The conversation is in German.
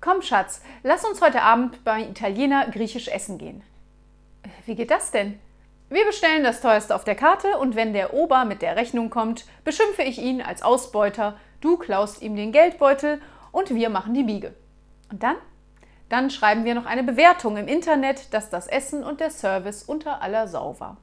Komm, Schatz, lass uns heute Abend bei Italiener griechisch essen gehen. Wie geht das denn? Wir bestellen das teuerste auf der Karte und wenn der Ober mit der Rechnung kommt, beschimpfe ich ihn als Ausbeuter, du klaust ihm den Geldbeutel und wir machen die Biege. Und dann? Dann schreiben wir noch eine Bewertung im Internet, dass das Essen und der Service unter aller Sau war.